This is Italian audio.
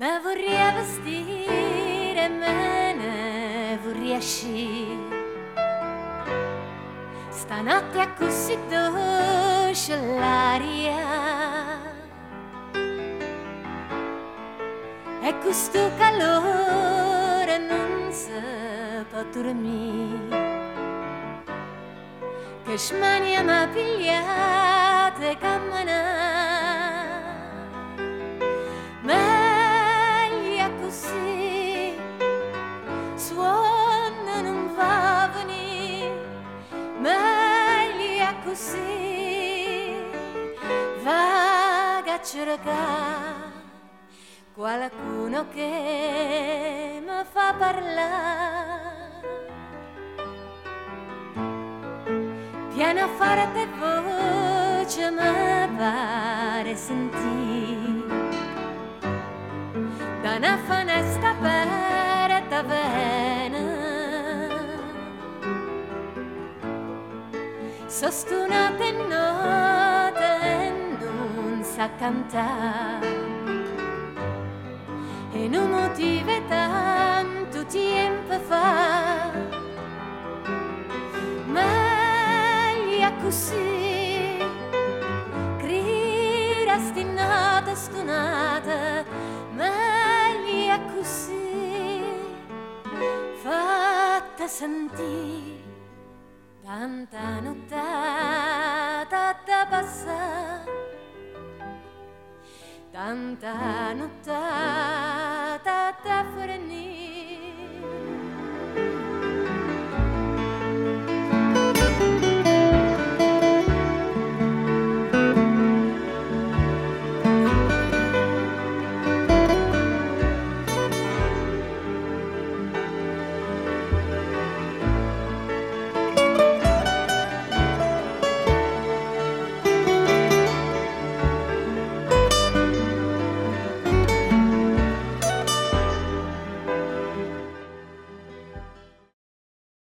Me vorrei vestire, me ne vorrei uscire. Stanotte è così dolce l'aria. E questo calore non si può dormire. Che smania mi ha cercare qualcuno che mi fa parlare. Pianoforte voce mi pare sentire da una finestra aperta vena. Sostunate non sa cantare. E non motive tanto tempo fa. Meglio così, grida stinata, stonata, meglio così, fatta sentire tanta nottata da passare tanta nottata